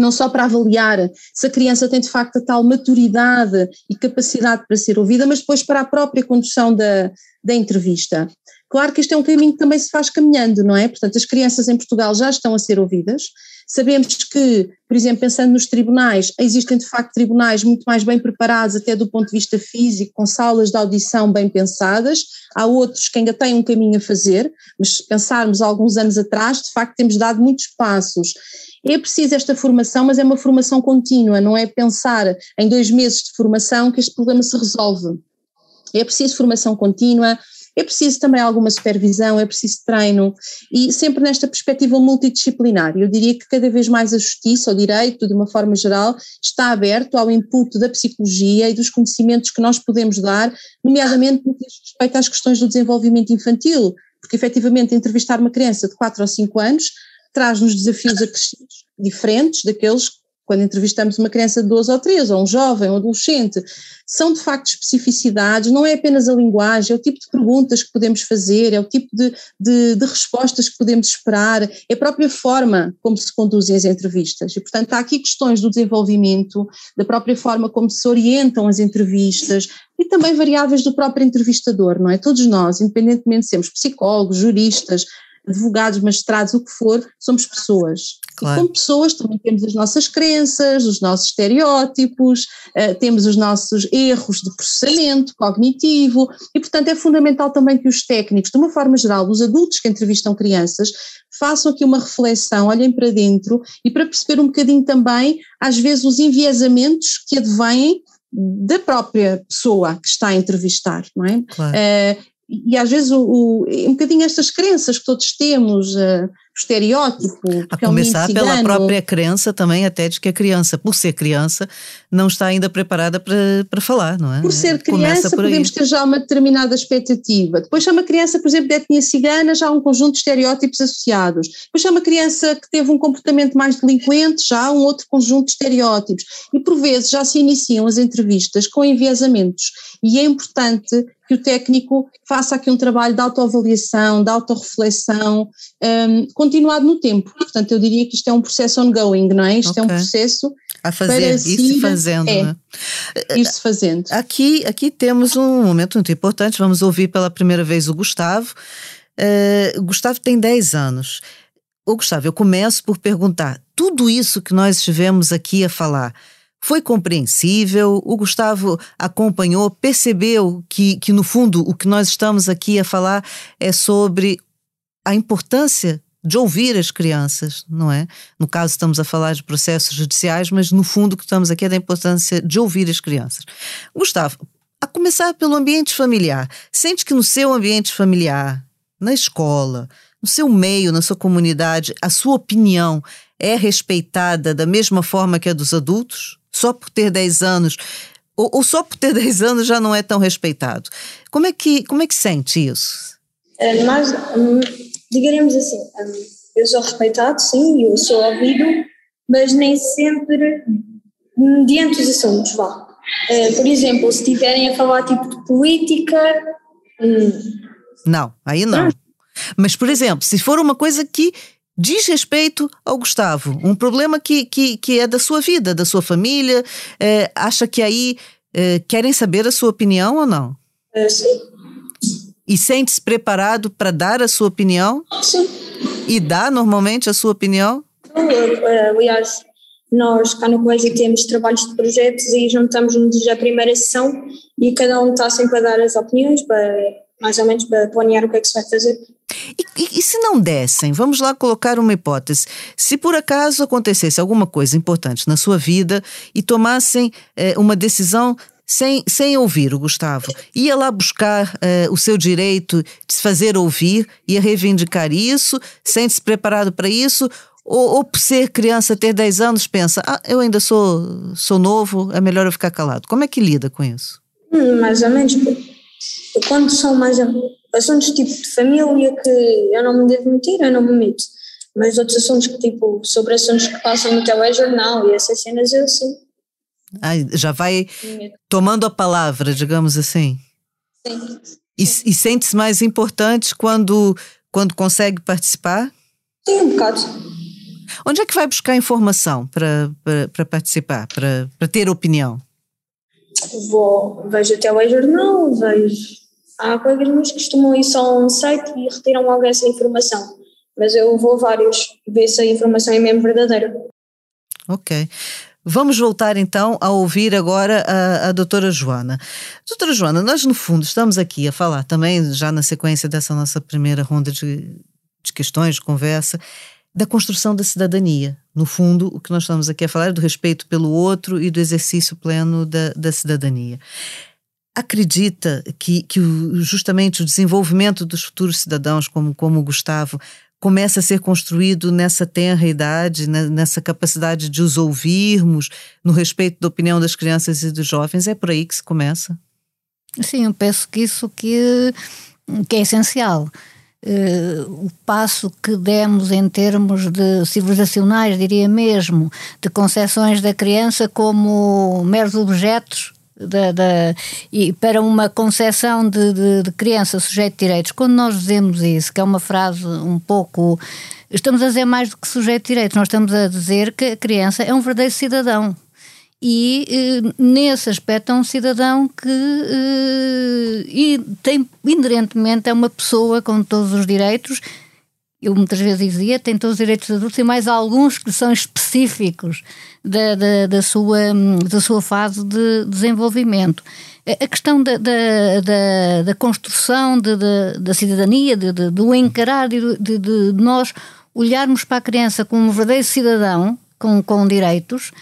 não só para avaliar se a criança tem de facto a tal maturidade e capacidade para ser ouvida, mas depois para a própria condução da, da entrevista. Claro que este é um caminho que também se faz caminhando, não é? Portanto, as crianças em Portugal já estão a ser ouvidas. Sabemos que, por exemplo, pensando nos tribunais, existem de facto tribunais muito mais bem preparados, até do ponto de vista físico, com salas de audição bem pensadas. Há outros que ainda têm um caminho a fazer, mas se pensarmos alguns anos atrás, de facto temos dado muitos passos. É preciso esta formação, mas é uma formação contínua, não é pensar em dois meses de formação que este problema se resolve. É preciso formação contínua, é preciso também alguma supervisão, é preciso treino e sempre nesta perspectiva multidisciplinar. Eu diria que cada vez mais a justiça, o direito, de uma forma geral, está aberto ao input da psicologia e dos conhecimentos que nós podemos dar, nomeadamente no que diz respeito às questões do desenvolvimento infantil, porque efetivamente entrevistar uma criança de 4 ou 5 anos traz-nos desafios acrescidos, diferentes daqueles quando entrevistamos uma criança de 12 ou 13, ou um jovem, um adolescente, são de facto especificidades, não é apenas a linguagem, é o tipo de perguntas que podemos fazer, é o tipo de, de, de, respostas que podemos esperar, é a própria forma como se conduzem as entrevistas. E, portanto, há aqui questões do desenvolvimento, da própria forma como se orientam as entrevistas e também variáveis do próprio entrevistador, não é? Todos nós, independentemente de sermos psicólogos, juristas, advogados, magistrados, o que for, somos pessoas. Claro. E como pessoas também temos as nossas crenças, os nossos estereótipos, uh, temos os nossos erros de processamento cognitivo e, portanto, é fundamental também que os técnicos, de uma forma geral, os adultos que entrevistam crianças, façam aqui uma reflexão, olhem para dentro e para perceber um bocadinho também, às vezes, os enviesamentos que advêm da própria pessoa que está a entrevistar, não é? Claro. Uh, e às vezes o, o, um bocadinho estas crenças que todos temos, uh, estereótipo. A começar é um pela própria crença também até de que a criança, por ser criança, não está ainda preparada para, para falar, não é? Por ser criança por podemos ter já uma determinada expectativa. Depois chama criança, por exemplo, de etnia cigana, já há um conjunto de estereótipos associados. Depois chama criança que teve um comportamento mais delinquente, já há um outro conjunto de estereótipos. E por vezes já se iniciam as entrevistas com enviesamentos e é importante que o técnico faça aqui um trabalho de autoavaliação, de autorreflexão, um, continuado no tempo. Portanto, eu diria que isto é um processo ongoing, não é? Isto okay. é um processo a fazer, ir-se fazendo, é, né? Ir-se fazendo. Aqui, aqui temos um momento muito importante, vamos ouvir pela primeira vez o Gustavo. Uh, Gustavo tem 10 anos. Ô, Gustavo, eu começo por perguntar: tudo isso que nós estivemos aqui a falar, foi compreensível? O Gustavo acompanhou, percebeu que, que, no fundo, o que nós estamos aqui a falar é sobre a importância de ouvir as crianças, não é? No caso, estamos a falar de processos judiciais, mas no fundo, o que estamos aqui é da importância de ouvir as crianças. Gustavo, a começar pelo ambiente familiar. Sente que no seu ambiente familiar, na escola, no seu meio, na sua comunidade, a sua opinião é respeitada da mesma forma que a dos adultos? Só por ter 10 anos, ou, ou, só por ter 10 anos já não é tão respeitado. Como é que, como é que sente isso? Uh, nós, um, digamos assim, um, eu sou respeitado, sim, eu sou ouvido, mas nem sempre diante dos assuntos, vá. Uh, por exemplo, se estiverem a falar tipo de política. Hum. Não, aí não. Mas, por exemplo, se for uma coisa que diz respeito ao Gustavo, um problema que, que, que é da sua vida, da sua família, é, acha que aí é, querem saber a sua opinião ou não? É, sim. E sente-se preparado para dar a sua opinião? Sim. E dá normalmente a sua opinião? Aliás, nós cá no colégio temos trabalhos de projetos e juntamos-nos a primeira sessão e cada um está sempre a dar as opiniões para mais ou menos para planear o que é que se vai fazer. E, e, e, se não dessem, vamos lá colocar uma hipótese. Se por acaso acontecesse alguma coisa importante na sua vida e tomassem eh, uma decisão sem, sem ouvir o Gustavo, ia lá buscar eh, o seu direito de se fazer ouvir, ia reivindicar isso, sente-se preparado para isso, ou, ou, por ser criança, ter 10 anos, pensa, ah, eu ainda sou, sou novo, é melhor eu ficar calado. Como é que lida com isso? Hum, mais ou menos, quando são mais assuntos tipo de família que eu não me devo meter, eu não me meto. Mas outros assuntos que tipo, sobre assuntos que passam no telejornal e essas cenas eu sim. Ah, já vai tomando a palavra, digamos assim. Sim. E, e sente-se mais importante quando, quando consegue participar? Sim, um bocado. Onde é que vai buscar informação para participar, para ter opinião? Vou, vejo o telejornal, vejo. Há colegas meus que costumam ir só a um site e retiram logo essa informação. Mas eu vou vários, ver se a informação é mesmo verdadeira. Ok. Vamos voltar então a ouvir agora a, a doutora Joana. Doutora Joana, nós no fundo estamos aqui a falar também, já na sequência dessa nossa primeira ronda de, de questões, de conversa, da construção da cidadania. No fundo, o que nós estamos aqui a falar é do respeito pelo outro e do exercício pleno da, da cidadania. Acredita que, que justamente o desenvolvimento dos futuros cidadãos, como, como o Gustavo, começa a ser construído nessa tenra idade, né, nessa capacidade de os ouvirmos, no respeito da opinião das crianças e dos jovens? É por aí que se começa? Sim, eu penso que isso que, que é essencial uh, o passo que demos em termos de civilizacionais, diria mesmo, de concepções da criança como meros objetos da, da, e para uma concepção de, de, de, criança sujeito de direitos, quando nós dizemos isso, que é uma frase um pouco. Estamos a dizer mais do que sujeito de direitos, nós estamos a dizer que a criança é um verdadeiro cidadão e eh, nesse aspecto é um cidadão que eh, e tem inerentemente é uma pessoa com todos os direitos. Eu muitas vezes dizia tem todos os direitos adultos e mais alguns que são específicos da, da, da sua, da sua fase de desenvolvimento. A questão da, da, da, da construção de, de, da cidadania, de, de, do encarar, de, de, de nós olharmos para a criança como um verdadeiro cidadão com, com direitos,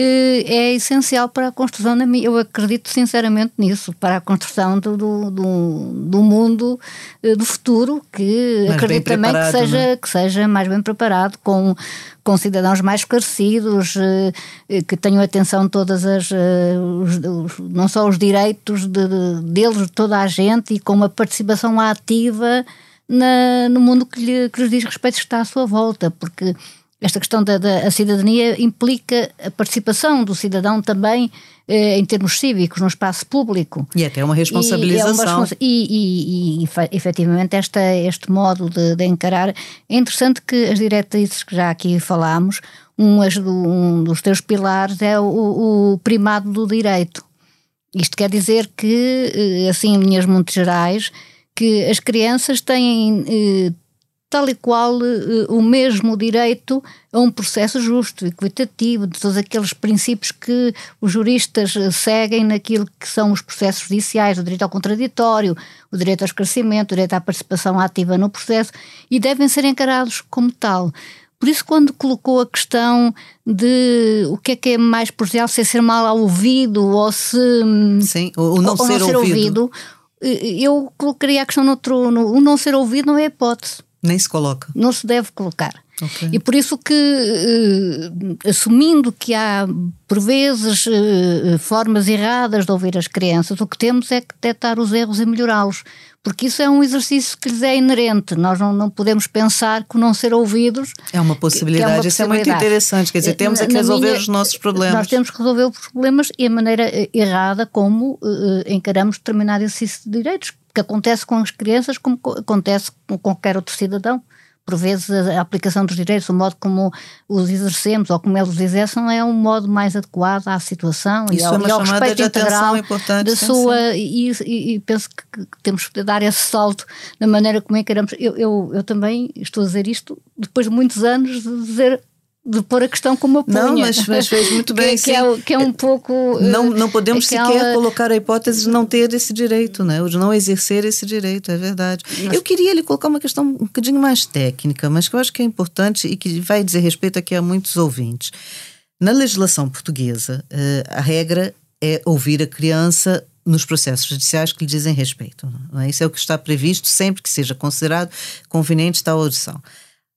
é essencial para a construção da minha. Eu acredito sinceramente nisso, para a construção do, do, do, do mundo eh, do futuro, que mais acredito também que seja, é? que seja mais bem preparado, com, com cidadãos mais esclarecidos, eh, que tenham atenção todas as. Os, os, não só os direitos de, de, deles, de toda a gente, e com uma participação ativa na, no mundo que, lhe, que lhes diz respeito que está à sua volta, porque esta questão da, da cidadania implica a participação do cidadão também eh, em termos cívicos, no espaço público. E até uma responsabilização. E, e, e, e efetivamente esta, este modo de, de, encarar. É interessante que as diretrizes que já aqui falámos, um, um dos teus pilares é o, o primado do direito. Isto quer dizer que, eh, assim, em linhas muito gerais, que as crianças têm eh, tal e qual uh, o mesmo direito a um processo justo, equitativo, de todos aqueles princípios que os juristas eh, seguem naquilo que são os processos judiciais, o direito ao contraditório, o direito ao esclarecimento, o direito à participação ativa no processo, e devem ser encarados como tal. Por isso, quando colocou a questão de o que é que é mais prejudicial, se é ser mal ouvido ou se. Sim, o não, ou, ser, não ser ouvido. ouvido. eu colocaria a questão no outro. No, o não ser ouvido não é hipótese. Nem se coloca. Não se deve colocar. Okay. E por isso que, eh, assumindo que há, por vezes, eh, formas erradas de ouvir as crianças, o que temos é que detectar os erros e melhorá-los. Porque isso é um exercício que lhes é inerente. Nós não, não podemos pensar que não ser ouvidos. É uma possibilidade. É uma isso é muito interessante. Quer dizer, eh, temos é que resolver minha, os nossos problemas. Nós temos que resolver os problemas e a maneira errada como encaramos determinado exercício de direitos que acontece com as crianças como acontece com qualquer outro cidadão. Por vezes a aplicação dos direitos, o modo como os exercemos ou como eles os exercem é um modo mais adequado à situação Isso e ao, é e ao respeito integral da sua e, e, e, penso que, que, temos que dar esse salto na maneira como encaramos. Eu, eu, eu também estou a dizer isto depois de muitos anos de dizer de pôr a questão como eu punha. Não, mas, mas fez muito bem. que, que, é, que, é, um pouco. Não, não podemos aquela... sequer colocar a hipótese de não ter esse direito, né? de não exercer esse direito, é verdade. Mas... Eu queria lhe colocar uma questão um bocadinho mais técnica, mas que eu acho que é importante e que vai dizer respeito aqui a muitos ouvintes. Na legislação portuguesa, eh, a regra é ouvir a criança nos processos judiciais que lhe dizem respeito. Não é? Isso é o que está previsto sempre que seja considerado conveniente tal audição.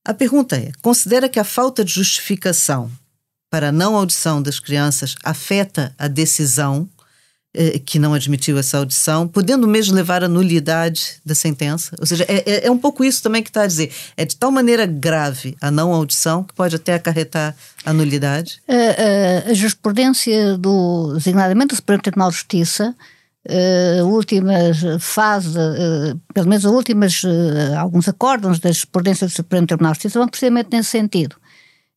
A pergunta é: considera que a falta de justificação para a não audição das crianças afeta a decisão eh, que não admitiu essa audição, podendo mesmo levar à nulidade da sentença? Ou seja, é, é, é um pouco isso também que está a dizer. É de tal maneira grave a não audição que pode até acarretar a nulidade? A, a, a jurisprudência do, designadamente do Supremo Tribunal de Justiça, uh, últimas fases, uh, pelo menos as últimas, uh, alguns acórdãos das jurisprudências do Supremo Tribunal de Justiça vão precisamente nesse sentido.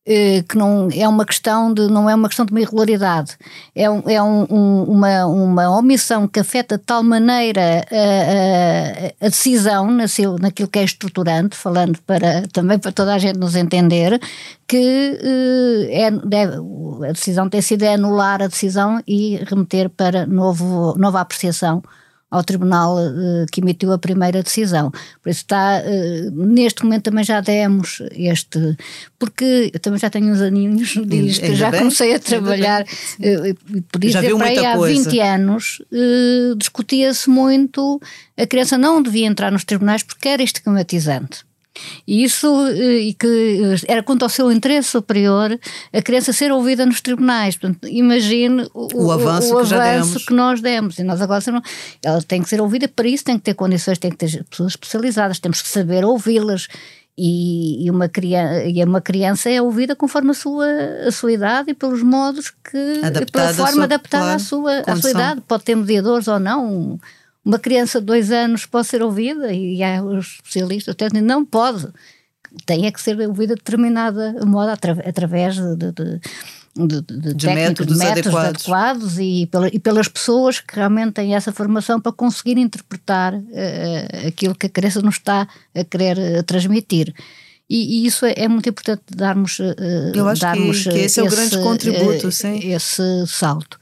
Eh, que não é uma questão de não é uma questão de uma irregularidade. É, é um, um, uma, uma omissão que afeta de tal maneira a, a, a, decisão naquilo que é estruturante falando para também para toda a gente nos entender que é, deve, a decisão tem sido é anular a decisão e remeter para novo, nova apreciação ao tribunal uh, que emitiu a primeira decisão. Por isso está, uh, neste momento também já demos este, porque eu também já tenho uns aninhos disto, já bem, comecei a trabalhar, uh, por isso para aí há coisa. 20 anos discutia-se muito, a criança não devia entrar nos tribunais porque era estigmatizante. E isso eh, e que eh, era quanto ao seu interesse superior a criança ser ouvida nos tribunais. Portanto, imagine o, o avanço, o, o que, que, nós demos. E nós agora ela tem que ser ouvida, para isso tem que ter condições, tem que ter pessoas especializadas, temos que saber ouvi-las. E, uma criança, e uma criança é ouvida conforme a sua, a sua idade e pelos modos que, adaptada pela forma adaptada claro, à, sua, à sua idade. Pode ter mediadores ou não uma criança de dois anos pode ser ouvida e há os especialistas até dizem, não pode, tem é que ser ouvida de determinada modo através de, de, de, de, de métodos, métodos adequados, adequados e, pela, e, pelas pessoas que realmente têm essa formação para conseguir interpretar uh, aquilo que a criança nos está a querer uh, transmitir. E, e, isso é, é, muito importante darmos, uh, Eu acho darmos que, que esse, esse, é o grande contributo, sim. esse salto.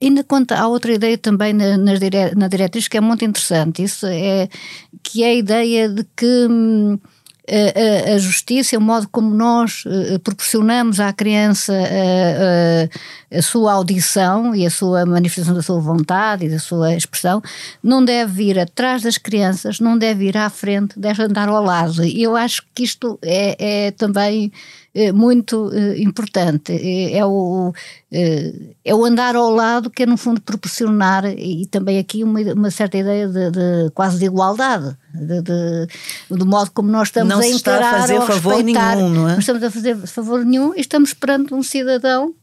Ainda quanto há outra ideia também na, nas dire, na diretriz que é muito interessante, isso é que é a ideia de que hum, a, a, a, justiça, o modo como nós uh, proporcionamos à criança uh, uh, a sua audição e a sua manifestação da sua vontade e da sua expressão, não deve vir atrás das crianças, não deve ir à frente, deve andar ao lado. E eu acho que isto é, é também eh, muito eh, importante. É, é o, eh, é o andar ao lado que é, no fundo, proporcionar e também aqui uma, uma certa ideia de, de, quase de igualdade, de, de, do modo como nós estamos não a encarar está a fazer favor nenhum, não é? Não estamos a fazer favor nenhum e estamos perante um cidadão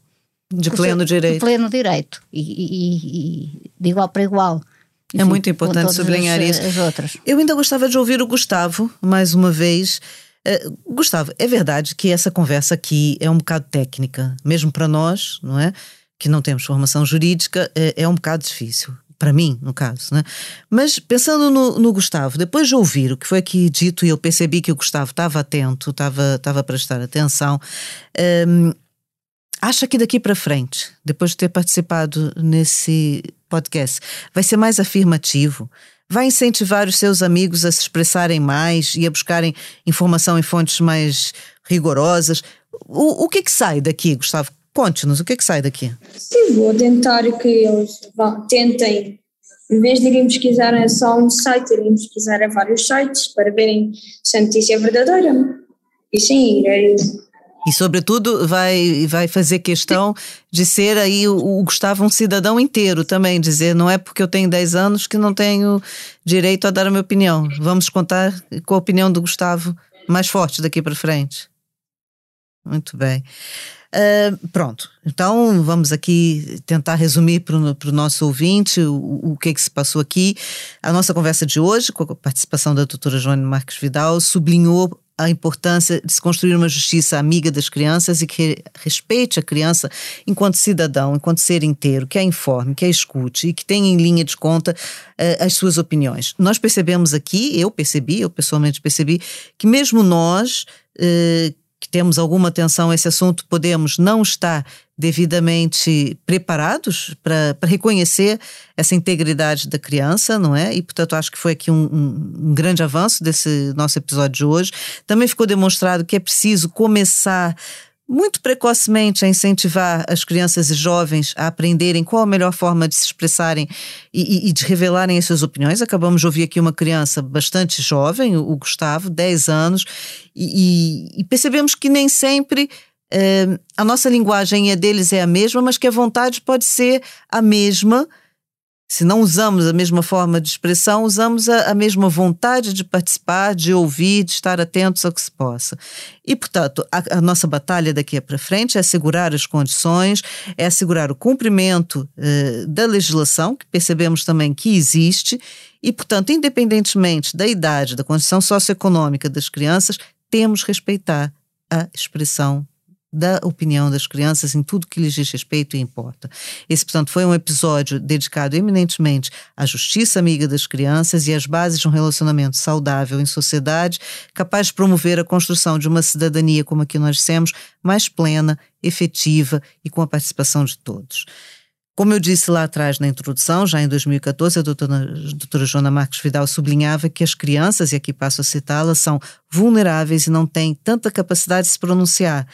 de pleno direito. De pleno direito e, e, e de igual para igual. Enfim, é muito importante sublinhar as, isso. As. Eu ainda gostava de ouvir o Gustavo, mais uma vez, Uh, Gustavo, é verdade que essa conversa aqui é um bocado técnica, mesmo para nós, não é? Que não temos formação jurídica, é, é um bocado difícil. Para mim, no caso, né? Mas pensando no, no, Gustavo, depois de ouvir o que foi aqui dito e eu percebi que o Gustavo estava atento, estava, estava a prestar atenção, um, ehm, acha que daqui para frente, depois de ter participado nesse podcast, vai ser mais afirmativo? Vai incentivar os seus amigos a se expressarem mais e a buscarem informação em fontes mais rigorosas. O, o que é que sai daqui, Gustavo? Conte-nos, o que é que sai daqui? Sim, vou tentar que eles tentem, em vez de irem pesquisar só um site, irem pesquisar a vários sites para verem se a notícia é verdadeira. E sim, irei e, sobretudo, vai, vai fazer questão de ser aí o, o, Gustavo um cidadão inteiro também, dizer não é porque eu tenho 10 anos que não tenho direito a dar a minha opinião. Vamos contar com a opinião do Gustavo mais forte daqui para frente. Muito bem. Uh, pronto, então vamos aqui tentar resumir para o nosso ouvinte o, o que, é que se passou aqui. A nossa conversa de hoje, com a participação da doutora Joane Marques Vidal, sublinhou a importância de se construir uma justiça amiga das crianças e que respeite a criança enquanto cidadão, enquanto ser inteiro, que a informe, que a escute e que tenha em linha de conta uh, as suas opiniões. Nós percebemos aqui, eu percebi, eu pessoalmente percebi, que mesmo nós uh, que temos alguma atenção a esse assunto, podemos não estar devidamente preparados para reconhecer essa integridade da criança, não é? E, portanto, acho que foi aqui um, um, um, grande avanço desse nosso episódio de hoje. Também ficou demonstrado que é preciso começar muito precocemente a incentivar as crianças e jovens a aprenderem qual a melhor forma de se expressarem e, e, de revelarem as suas opiniões. Acabamos de ouvir aqui uma criança bastante jovem, o Gustavo, 10 anos, e, e percebemos que nem sempre é, a nossa linguagem é deles é a mesma, mas que a vontade pode ser a mesma se não usamos a mesma forma de expressão, usamos a, a, mesma vontade de participar, de ouvir, de estar atentos ao que se possa. E, portanto, a, a nossa batalha daqui para frente é assegurar as condições, é assegurar o cumprimento eh, da legislação, que percebemos também que existe, e, portanto, independentemente da idade, da condição socioeconômica das crianças, temos respeitar a expressão da opinião das crianças em tudo que lhes diz respeito e importa. Esse, portanto, foi um episódio dedicado eminentemente à justiça amiga das crianças e às bases de um relacionamento saudável em sociedade, capaz de promover a construção de uma cidadania, como aqui nós dissemos, mais plena, efetiva e com a participação de todos. Como eu disse lá atrás na introdução, já em 2014, a doutora, a doutora Joana Marques Vidal sublinhava que as crianças, e aqui passo a citá-la, são vulneráveis e não têm tanta capacidade de se pronunciar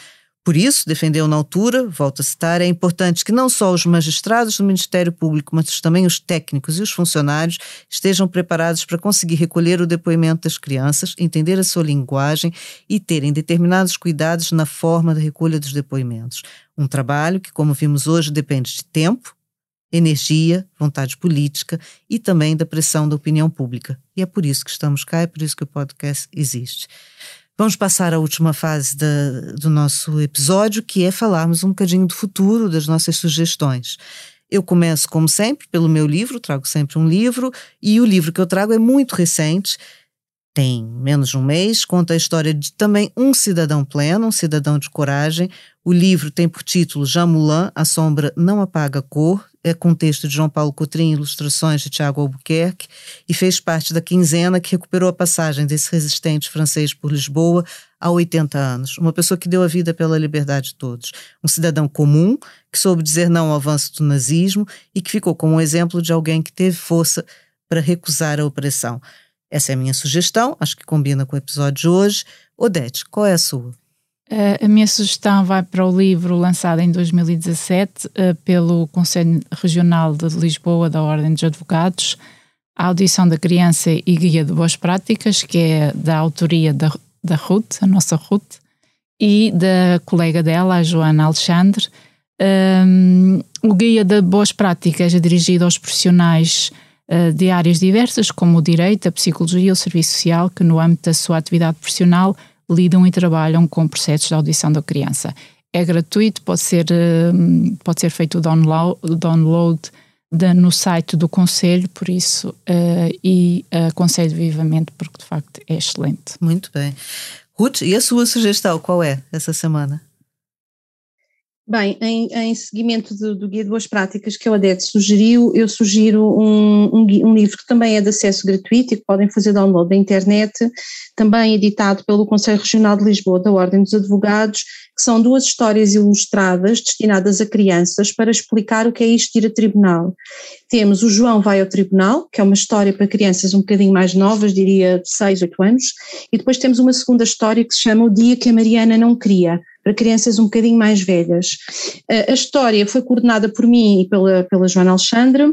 por isso, defendeu na altura, volto a citar, é importante que não só os magistrados do Ministério Público, mas também os técnicos e os funcionários estejam preparados para conseguir recolher o depoimento das crianças, entender a sua linguagem e terem determinados cuidados na forma da recolha dos depoimentos. Um trabalho que, como vimos hoje, depende de tempo, energia, vontade política e também da pressão da opinião pública. E é por isso que estamos cá, é por isso que o podcast existe. Vamos passar à última fase do nosso episódio, que é falarmos um bocadinho do futuro, das nossas sugestões. Eu começo, como sempre, pelo meu livro, trago sempre um livro, e o livro que eu trago é muito recente, tem menos de um mês, conta a história de também um cidadão pleno, um cidadão de coragem. O livro tem por título Jean Moulin, A Sombra Não Apaga Cor, é com texto de João Paulo Coutrinho, ilustrações de Tiago Albuquerque, e fez parte da quinzena que recuperou a passagem desse resistente francês por Lisboa há 80 anos. Uma pessoa que deu a vida pela liberdade de todos. Um cidadão comum que soube dizer não ao avanço do nazismo e que ficou como um exemplo de alguém que teve força para recusar a opressão. Essa é a minha sugestão, acho que combina com o episódio de hoje. Odete, qual é a sua? Uh, a minha sugestão vai para o livro lançado em 2017 uh, eh, pelo Conselho Regional de Lisboa da Ordem dos Advogados, A Audição da Criança e Guia de Boas Práticas, que é da autoria da, da Ruth, a nossa Ruth, e da colega dela, a Joana Alexandre. Um, o Guia de Boas Práticas é dirigido aos profissionais uh, de áreas diversas, como o direito, a psicologia e o serviço social, que no âmbito da sua atividade profissional lidam e trabalham com processos de audição da criança. É gratuito, pode ser, hum, pode ser feito o download, no site do Conselho, por isso, uh, e aconselho vivamente, porque de facto é excelente. Muito bem. Ruth, e a sua sugestão qual é essa semana? Bem, em, em seguimento do, do, Guia de Boas Práticas que a Odete sugeriu, eu sugiro um, um, um, livro que também é de acesso gratuito e que podem fazer download da internet, também editado pelo Conselho Regional de Lisboa da Ordem dos Advogados, que são duas histórias ilustradas destinadas a crianças para explicar o que é isto de ir a tribunal. Temos o João vai ao tribunal, que é uma história para crianças um bocadinho mais novas, diria de 6, 8 anos, e depois temos uma segunda história que se chama O Dia que a Mariana Não Queria, para crianças um bocadinho mais velhas. A história foi coordenada por mim e pela, pela Joana Alexandre,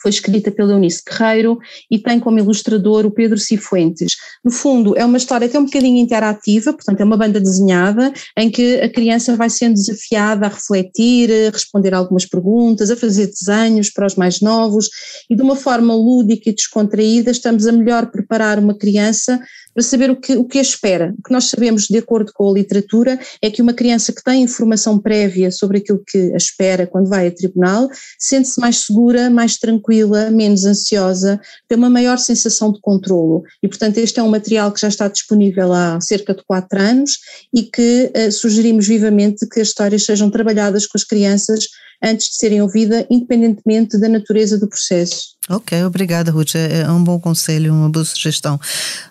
foi escrita pelo Eunice Guerreiro e tem como ilustrador o Pedro Cifuentes. No fundo, é uma história até um bocadinho interativa, portanto, é uma banda desenhada em que a criança vai sendo desafiada a refletir, a responder algumas perguntas, a fazer desenhos para os mais novos e de uma forma lúdica e descontraída estamos a melhor preparar uma criança para saber o que, o que a espera. O que nós sabemos, de acordo com a literatura, é que uma criança que tem informação prévia sobre aquilo que a espera quando vai a tribunal sente-se mais segura, mais tranquila, menos ansiosa, tem uma maior sensação de controlo. E, portanto, este é um material que já está disponível há cerca de quatro anos e que uh, sugerimos vivamente que as histórias sejam trabalhadas com as crianças antes de serem ouvidas, independentemente da natureza do processo. Ok, obrigada, Ruth. É, é um bom conselho, uma boa sugestão.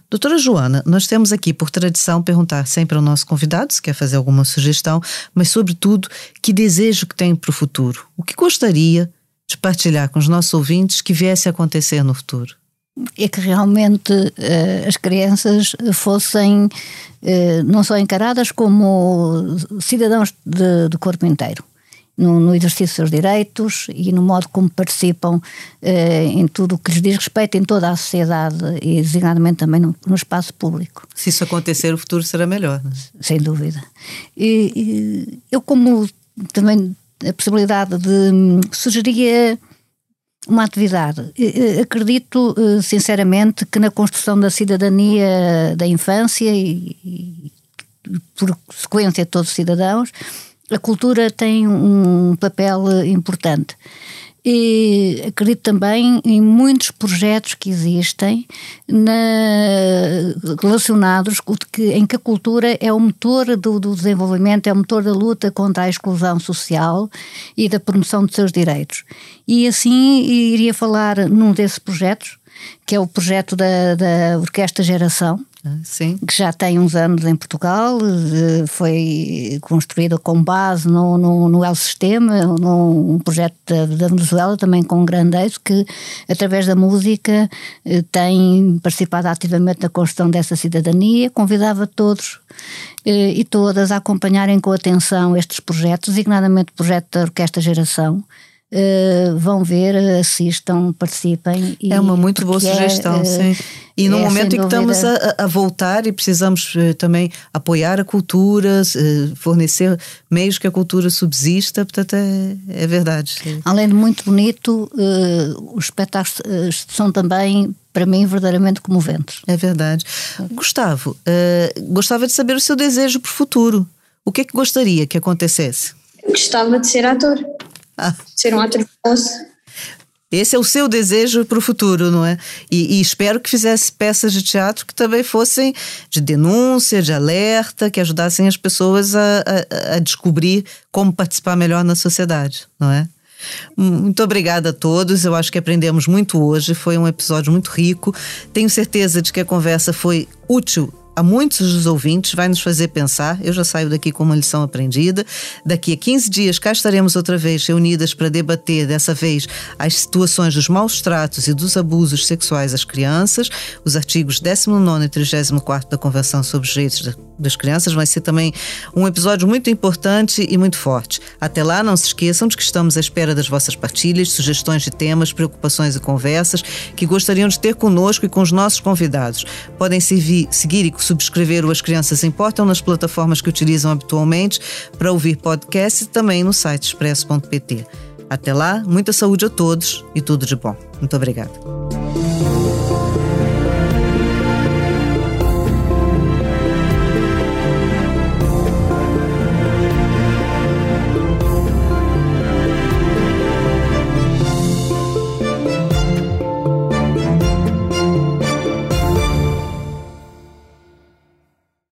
Doutora Joana, nós temos aqui, por tradição, perguntar sempre ao nosso convidado se quer fazer alguma sugestão, mas, sobretudo, que desejo que tem para o futuro. O que gostaria de partilhar com os nossos ouvintes que viesse a acontecer no futuro? É que realmente uh, as crianças fossem uh, não só encaradas como cidadãos de, de corpo inteiro no, no, exercício dos seus direitos e no modo como participam eh, em tudo o que lhes diz respeito em toda a sociedade e designadamente também no, no espaço público. Se isso acontecer, o futuro será melhor. Né? Sem dúvida. E, e, eu, como também a possibilidade de hum, sugeria uma atividade. Acredito eh, sinceramente que na construção da cidadania da infância e, e por sequência todos os cidadãos, a cultura tem um papel importante. E acredito também em muitos projetos que existem na, relacionados que, em que a cultura é o motor do, do, desenvolvimento, é o motor da luta contra a exclusão social e da promoção dos seus direitos. E assim iria falar num desses projetos, que é o projeto da, da Orquestra Geração, sim. que já tem uns anos em Portugal, foi construída com base no, no, no El Sistema, num projeto da, da, Venezuela, também com um grande êxito, que através da música eh, tem participado ativamente na construção dessa cidadania. Convidava todos eh, e todas a acompanharem com atenção estes projetos, designadamente o projeto da Orquestra Geração, Uh, vão ver, assistam, participem. E, é uma muito boa é, sugestão, é, sim. E no é, momento em que estamos a, a, voltar e precisamos uh, também apoiar a cultura, uh, fornecer meios que a cultura subsista, portanto é, é verdade. Sim. Além de muito bonito, os espetáculos são também para mim, verdadeiramente comoventes. É verdade. Gustavo, gostava de saber o seu desejo para o futuro. O que é que gostaria que acontecesse? Eu gostava de ser ator. Ser um ator. Esse é o seu desejo para o futuro, não é? E, e, espero que fizesse peças de teatro que também fossem de denúncia, de alerta, que ajudassem as pessoas a, a, a descobrir como participar melhor na sociedade, não é? Muito obrigada a todos. Eu acho que aprendemos muito hoje. Foi um episódio muito rico. Tenho certeza de que a conversa foi útil a muitos dos ouvintes, vai nos fazer pensar. Eu já saio daqui com uma lição aprendida. Daqui a 15 dias cá estaremos outra vez reunidas para debater, dessa vez, as situações dos maus tratos e dos abusos sexuais às crianças, os artigos 19 e 34 da Convenção sobre os Direitos das Crianças. Vai ser também um episódio muito importante e muito forte. Até lá, não se esqueçam de que estamos à espera das vossas partilhas, sugestões de temas, preocupações e conversas que gostariam de ter conosco e com os nossos convidados. Podem seguir, seguir e subscrever o As Crianças Importam nas plataformas que utilizam habitualmente para ouvir podcasts e também no site expresso.pt. Até lá, muita saúde a todos e tudo de bom. Muito obrigada.